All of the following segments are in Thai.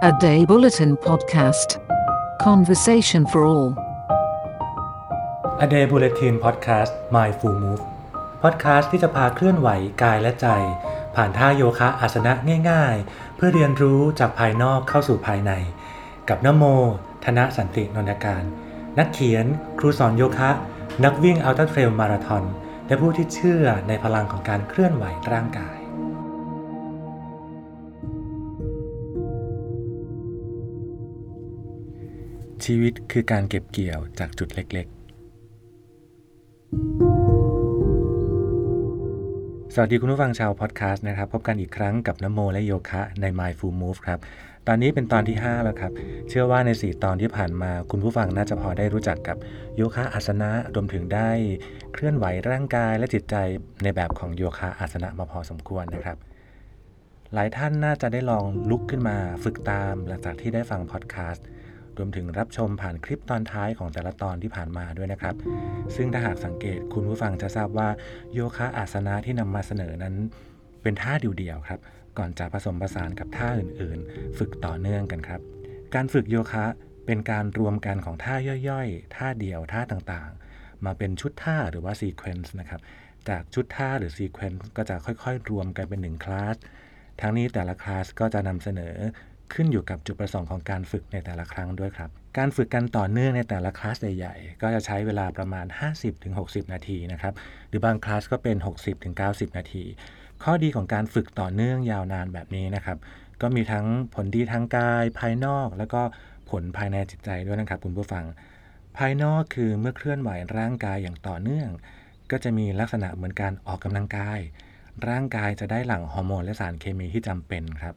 A Day Bulletin Podcast Conversation for All A Day Bulletin Podcast My Full Move Podcast ที่จะพาเคลื่อนไหวกายและใจ ผ่านท่าโยคะอาสนะง่ายๆ เพื่อเรียนรู้จากภายนอกเข้าสู่ภายใน กับนโม ธนสันตินนทการ นักเขียน ครูสอนโยคะ นักวิ่งอัลตร้าเทรลมาราธอนและผู้ที่เชื่อในพลังของการเคลื่อนไหวร่างกาย ชีวิตคือการเก็บเกี่ยวจากจุดเล็กๆ สวัสดีคุณผู้ฟังชาวพอดแคสต์นะครับ พบกันอีกครั้งกับนโมและโยคะใน My Full Move ครับ ตอนนี้เป็นตอนที่ 5 แล้วครับ เชื่อว่าใน 4 ตอนที่ผ่านมาคุณผู้ฟังน่าจะพอได้รู้จักกับโยคะอาสนะ รวมถึงได้เคลื่อนไหวร่างกายและจิตใจในแบบของโยคะอาสนะมาพอสมควรนะครับหลายท่านน่าจะได้ลองลุกขึ้นมาฝึกตามหลังจากที่ได้ฟังพอดแคสต์ รวมถึงรับชมผ่านคลิปตอนท้ายของแต่ละตอนที่ผ่านมาด้วยนะครับ ซึ่งถ้าหากสังเกตคุณผู้ฟังจะทราบว่าโยคะอาสนะที่นำมาเสนอนั้น เป็นท่าเดียวๆครับ ก่อนจะผสมผสานกับท่าอื่นๆ ฝึกต่อเนื่องกันครับ การฝึกโยคะเป็นการรวมกันของท่าย่อยๆ ท่าเดี่ยวท่าต่างๆ มาเป็นชุดท่าหรือว่า sequence นะครับจากชุดท่าหรือ sequence ก็จะค่อยๆ รวมกันเป็นหนึ่งคลาสทั้งนี้แต่ละคลาสก็จะนำเสนอ ขึ้นอยู่กับจุดประสงค์ของการฝึกในแต่ละครั้งด้วยครับ การฝึกกันต่อเนื่องในแต่ละคลาสใหญ่ๆ ก็จะใช้เวลาประมาณ 50-60 นาทีนะครับ หรือบางคลาสก็เป็น 60-90 นาที ข้อดีของการฝึกต่อเนื่องยาวนานแบบนี้นะครับ ก็มีทั้งผลดีทางกายภายนอก แล้วก็ผลภายในจิตใจด้วยนะครับคุณผู้ฟัง ภายนอกคือเมื่อเคลื่อนไหวร่างกายอย่างต่อเนื่อง ก็จะมีลักษณะเหมือนการออกกำลังกาย ร่างกายจะได้หลั่งฮอร์โมนและสารเคมีที่จำเป็นครับ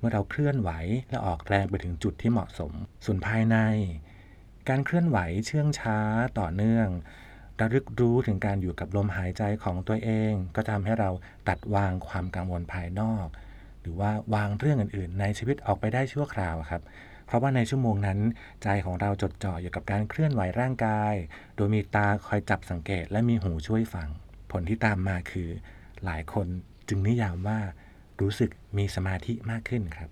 เมื่อเราเคลื่อนไหวและออกแรงไปถึงจุดที่เหมาะสม ส่วนภายใน การเคลื่อนไหวเชื่องช้าต่อเนื่องระลึกรู้ถึงการอยู่กับลมหายใจของตัวเอง ก็ทำให้เราตัดวางความกังวลภายนอก หรือว่าวางเรื่องอื่น ๆ ในชีวิตออกไปได้ชั่วคราวครับ เพราะว่าในชั่วโมงนั้น ใจของเราจดจ่ออยู่กับการเคลื่อนไหวร่างกาย โดยมีตาคอยจับสังเกตและมีหูช่วยฟัง ผลที่ตามมาคือ หลายคนจึงนิยามว่า รู้สึกมีสมาธิมากขึ้นครับ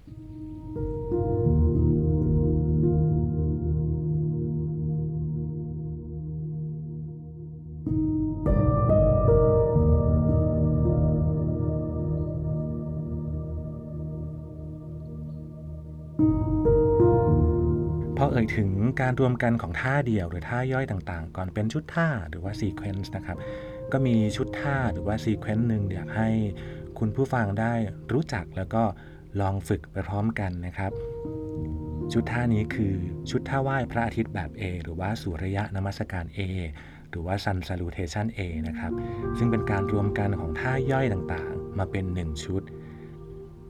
พอเอ่ยถึงการรวมกันของท่าเดี่ยวหรือท่าย่อยต่างๆ ก่อนเป็นชุดท่าหรือว่า sequence นะครับ ก็มีชุดท่าหรือว่า sequence หนึ่งอยากให้ คุณผู้ฟังได้รู้จักแล้วก็ลองฝึกไปพร้อมกันนะครับ ชุดท่านี้คือชุดท่าไหว้พระอาทิตย์แบบ A หรือว่าสุริยะนมัสการ A หรือว่า Sun Salutation A นะครับ ซึ่งเป็นการรวมกันของท่าย่อยต่างๆ มาเป็น 1 ชุด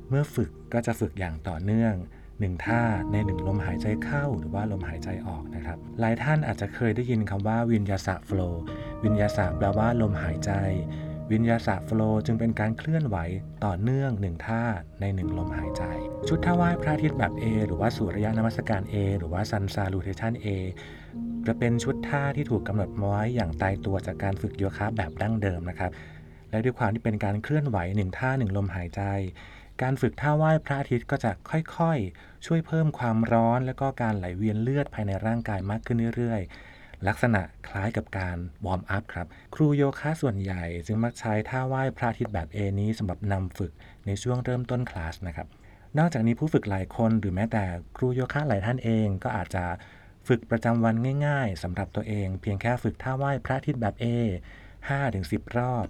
เมื่อฝึกก็จะฝึกอย่างต่อเนื่อง1ท่าใน1ลมหายใจเข้าหรือว่าลมหายใจออกนะครับ หลายท่านอาจจะเคยได้ยินคำว่าวิญญาสะโฟลวิญญาสะแปลว่าลมหายใจ วิญญาสะโฟลจึงเป็นการเคลื่อนไหวต่อเนื่อง1ท่าใน1ลมหายใจ ชุดท่าไหว้พระอาทิตย์แบบ A หรือว่าสุริยะนมัสการ A หรือว่า Sun Salutation A จะเป็นชุดท่าที่ถูกกำหนดมาไว้อย่างตายตัวจากการฝึกโยคะแบบดั้งเดิมนะครับ และด้วยความที่เป็นการเคลื่อนไหวหนึ่งท่าหนึ่งลมหายใจ การฝึกท่าไหว้พระอาทิตย์ก็จะค่อยๆ ช่วยเพิ่มความร้อน และก็การไหลเวียนเลือดภายในร่างกายมากขึ้นเรื่อยๆ ลักษณะคล้ายกับการ warm up ครับ ครูโยคะส่วนใหญ่จึงมักใช้ท่าไหว้พระอาทิตย์แบบ A นี้สำหรับนำฝึกในช่วงเริ่มต้นคลาสนะครับ นอกจากนี้ผู้ฝึกหลายคนหรือแม้แต่ครูโยคะหลายท่านเองก็อาจจะฝึกประจำวันง่ายๆสำหรับตัวเอง เพียงแค่ฝึกท่าไหว้พระอาทิตย์แบบ A 5-10 รอบ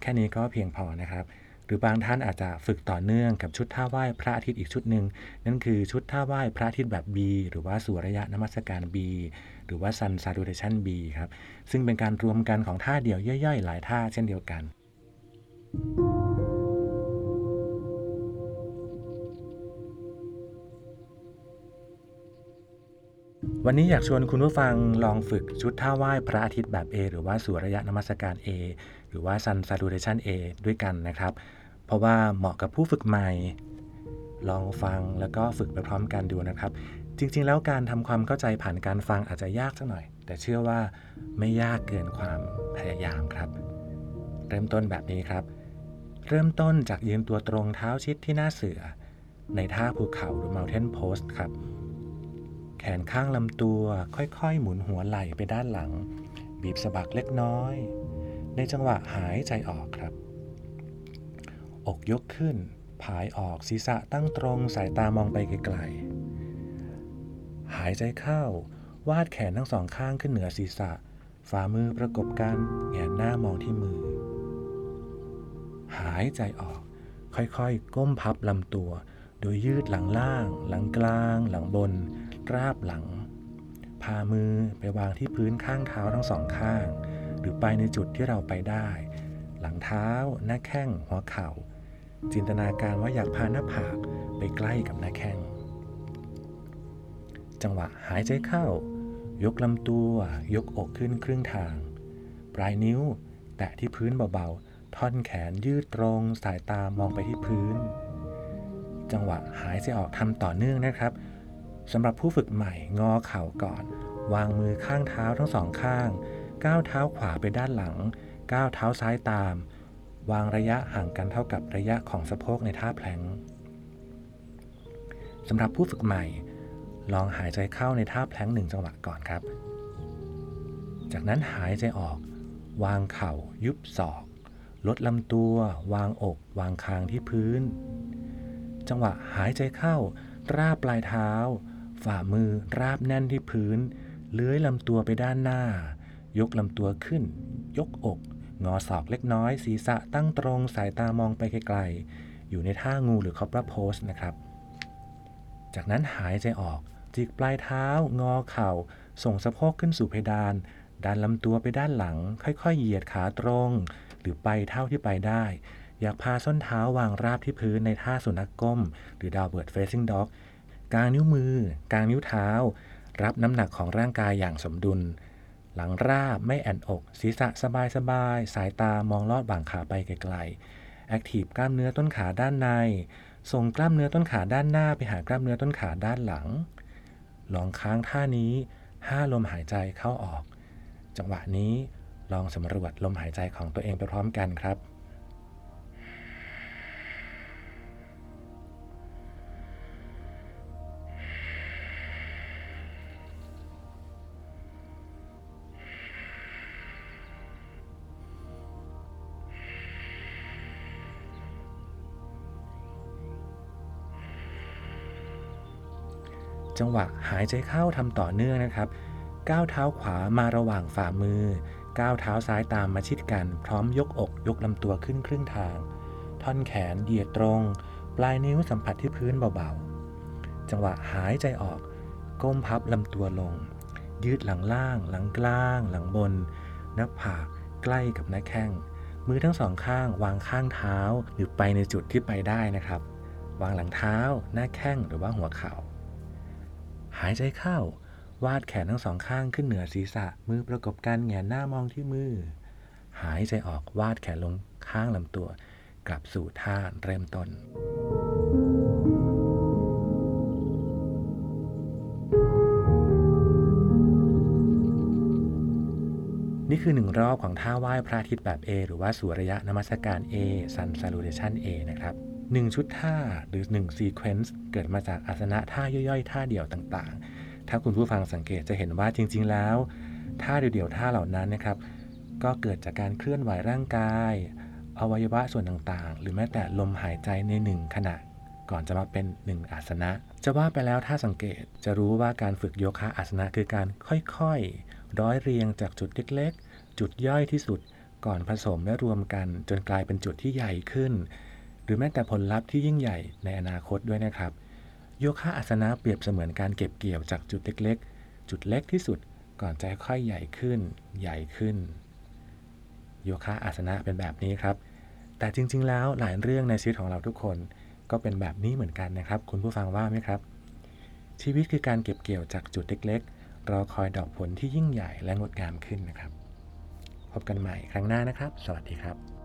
แค่นี้ก็เพียงพอนะครับ รือบางท่านอาจจะฝึกต่อเนื่องกับชุดท่าไหว้พระอาทิตย์อีกชุดหนึ่งนั่นคือชุดท่าไหว้พระอาทิตย์แบบ B หรือว่าสุริยะนมัสการ B หรือว่า Sun Salutation B ครับซึ่งเป็นการรวมกันของท่าเดียวย่อยๆ หลายท่าเช่นเดียวกัน วันนี้อยากชวนคุณผู้ฟังลองฝึกชุดท่าไหว้พระอาทิตย์แบบ A หรือว่าสุริยะนมัสการ A หรือว่า Sun Salutation A ด้วยกันนะครับ เพราะว่าเหมาะกับผู้ฝึกใหม่ ลองฟังแล้วก็ฝึกไปพร้อมกันดูนะครับ จริงๆ แล้วการทำความเข้าใจผ่านการฟังอาจจะยากสักหน่อย แต่เชื่อว่าไม่ยากเกินความพยายามครับ เริ่มต้นแบบนี้ครับ เริ่มต้นจากยืนตัวตรงเท้าชิดที่หน้าเสือ ในท่าภูเขาหรือ mountain pose ครับแขนข้างลำตัวค่อยๆ หมุนหัวไหล่ไปด้านหลัง บีบสะบักเล็กน้อย ในจังหวะหายใจออกครับ อกยกขึ้น ผายออกศีรษะตั้งตรงสายตามองไปไกลๆ หายใจเข้า วาดแขนทั้งสองข้างขึ้นเหนือศีรษะ ฝ่ามือประกบกันแงนหน้ามองที่มือ หายใจออก ค่อยๆ ก้มพับลำตัว โดยยืดหลังล่าง หลังกลาง หลังบน ราบหลัง พามือไปวางที่พื้นข้างเท้าทั้งสองข้าง หรือไปในจุดที่เราไปได้หลังเท้า หน้าแข้ง หัวเข่า จินตนาการว่าอยากพาหน้าผากไปใกล้กับหน้าแข้ง จังหวะหายใจเข้า ยกลำตัวยกอกขึ้นครึ่งทาง ปลายนิ้ว แตะที่พื้นเบาๆ ท่อนแขนยืดตรงสายตามองไปที่พื้น จังหวะหายใจออกทำต่อเนื่องนะครับสำหรับผู้ฝึกใหม่งอเข่าก่อน วางมือข้างเท้าทั้งสองข้าง ก้าวเท้าขวาไปด้านหลัง ก้าวเท้าซ้ายตาม วางระยะห่างกันเท่ากับระยะของสะโพกในท่าแพลงสำหรับผู้ฝึกใหม่ ลองหายใจเข้าในท่าแพลงหนึ่งจังหวะก่อนครับ จากนั้นหายใจออก วางเข่า ยุบศอก ลดลำตัว วางอก วางคางที่พื้น จังหวะหายใจเข้า ราบปลายเท้า ฝ่ามือราบแน่นที่พื้น เลื้อยลำตัวไปด้านหน้า ยกลำตัวขึ้น ยกอก งอศอกเล็กน้อย ศีรษะตั้งตรงสายตามองไปไกลๆ อยู่ในท่างูหรือ cobra pose นะครับ จากนั้นหายใจออก จิกปลายเท้า งอเข่า ส่งสะโพกขึ้นสู่เพดาน ดันลำตัวไปด้านหลัง ค่อยๆ เหยียดขาตรง หรือไปเท่าที่ไปได้ อยากพาส้นเท้าวางราบที่พื้นในท่าสุนัขก้ม หรือ downward facing dog กางนิ้วมือ กางนิ้วเท้า รับน้ำหนักของร่างกายอย่างสมดุล หลังราบไม่แอนอก ศีรษะสบายสบายสายตามองลอดบ่างขาไปไกลๆแอคทีฟกล้ามเนื้อต้นขาด้านใน ส่งกล้ามเนื้อต้นขาด้านหน้าไปหากล้ามเนื้อต้นขาด้านหลัง ลองค้างท่านี้ห้าลมหายใจเข้าออก จังหวะนี้ลองสำรวจลมหายใจของตัวเองไปพร้อมกันครับ จังหวะหายใจเข้าทำต่อเนื่องนะครับ ก้าวเท้าขวามาระหว่างฝ่ามือ ก้าวเท้าซ้ายตามมาชิดกัน พร้อมยกอกยกลำตัวขึ้นครึ่งทาง ท่อนแขนเหยียดตรง ปลายนิ้วสัมผัสที่พื้นเบาๆ จังหวะหายใจออก ก้มพับลำตัวลง ยืดหลังล่าง หลังกลาง หลังบน หน้าผากใกล้กับหน้าแข้ง มือทั้งสองข้างวางข้างเท้าหรือไปในจุดที่ไปได้นะครับ วางหลังเท้า หน้าแข้งหรือว่าหัวเข่า หายใจเข้าวาดแขนทั้งสองข้างขึ้นเหนือศีรษะมือประกบกันแงนหน้ามองที่มือ หายใจออกวาดแขนลงข้างลำตัว กลับสู่ท่าเริ่มต้น นี่คือหนึ่งรอบของท่าไหว้พระอาทิตย์แบบ A หรือว่าสุริยะนมัสการ A Sun Salutation A นะครับ หนึ่งชุดท่าหรือ1 Sequence เกิดมาจากอาสนะท่าย่อยๆ ท่าเดี่ยวต่างๆ ถ้าคุณผู้ฟังสังเกตจะเห็นว่าจริง ๆ แล้ว ท่าเดี่ยวๆท่าเหล่านั้นนะครับ ก็เกิดจากการเคลื่อนไหวร่างกาย อวัยวะส่วนต่างๆ หรือแม้แต่ลมหายใจในหนึ่งขณะ ก่อนจะมาเป็นหนึ่งอาสนะ จะว่าไปแล้วถ้าสังเกตจะรู้ว่าการฝึกโยคะอาสนะคือการค่อยๆ ร้อยเรียงจากจุดเล็กๆ จุดย่อยที่สุด ก่อนผสมและรวมกัน จนกลายเป็นจุดที่ใหญ่ขึ้น รือแม้แต่ผลลัพธ์ที่ยิ่งใหญ่ในอนาคตด้วยนะครับ โยคะอาสนะเปรียบเสมือนการเก็บเกี่ยวจากจุดเล็กๆ จุดเล็กที่สุดก่อนจะค่อยใหญ่ขึ้น ใหญ่ขึ้น โยคะอาสนะเป็นแบบนี้ครับ แต่จริง ๆ แล้วหลายเรื่องในชีวิตของเราทุกคน ก็เป็นแบบนี้เหมือนกันนะครับ คุณผู้ฟังว่าไหมครับ ชีวิตคือการเก็บเกี่ยวจากจุดเล็กๆรอคอยดอกผลที่ยิ่งใหญ่และงดงามขึ้นนะครับ พบกันใหม่ครั้งหน้านะครับ สวัสดีครับ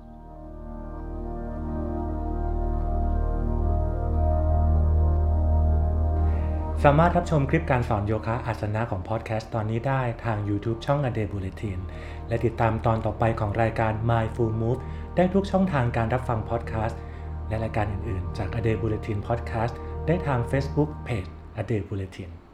สามารถรับชมคลิปการสอนโยคะอาสนะของพอดแคสต์ตอนนี้ได้ทาง YouTube ช่อง A Day Bulletin และติดตามตอนต่อไปของรายการ My Full Move ได้ทุกช่องทางการรับฟังพอดแคสต์และรายการอื่นๆ จาก A Day Bulletin Podcast ได้ทาง Facebook Page a d e Bulletin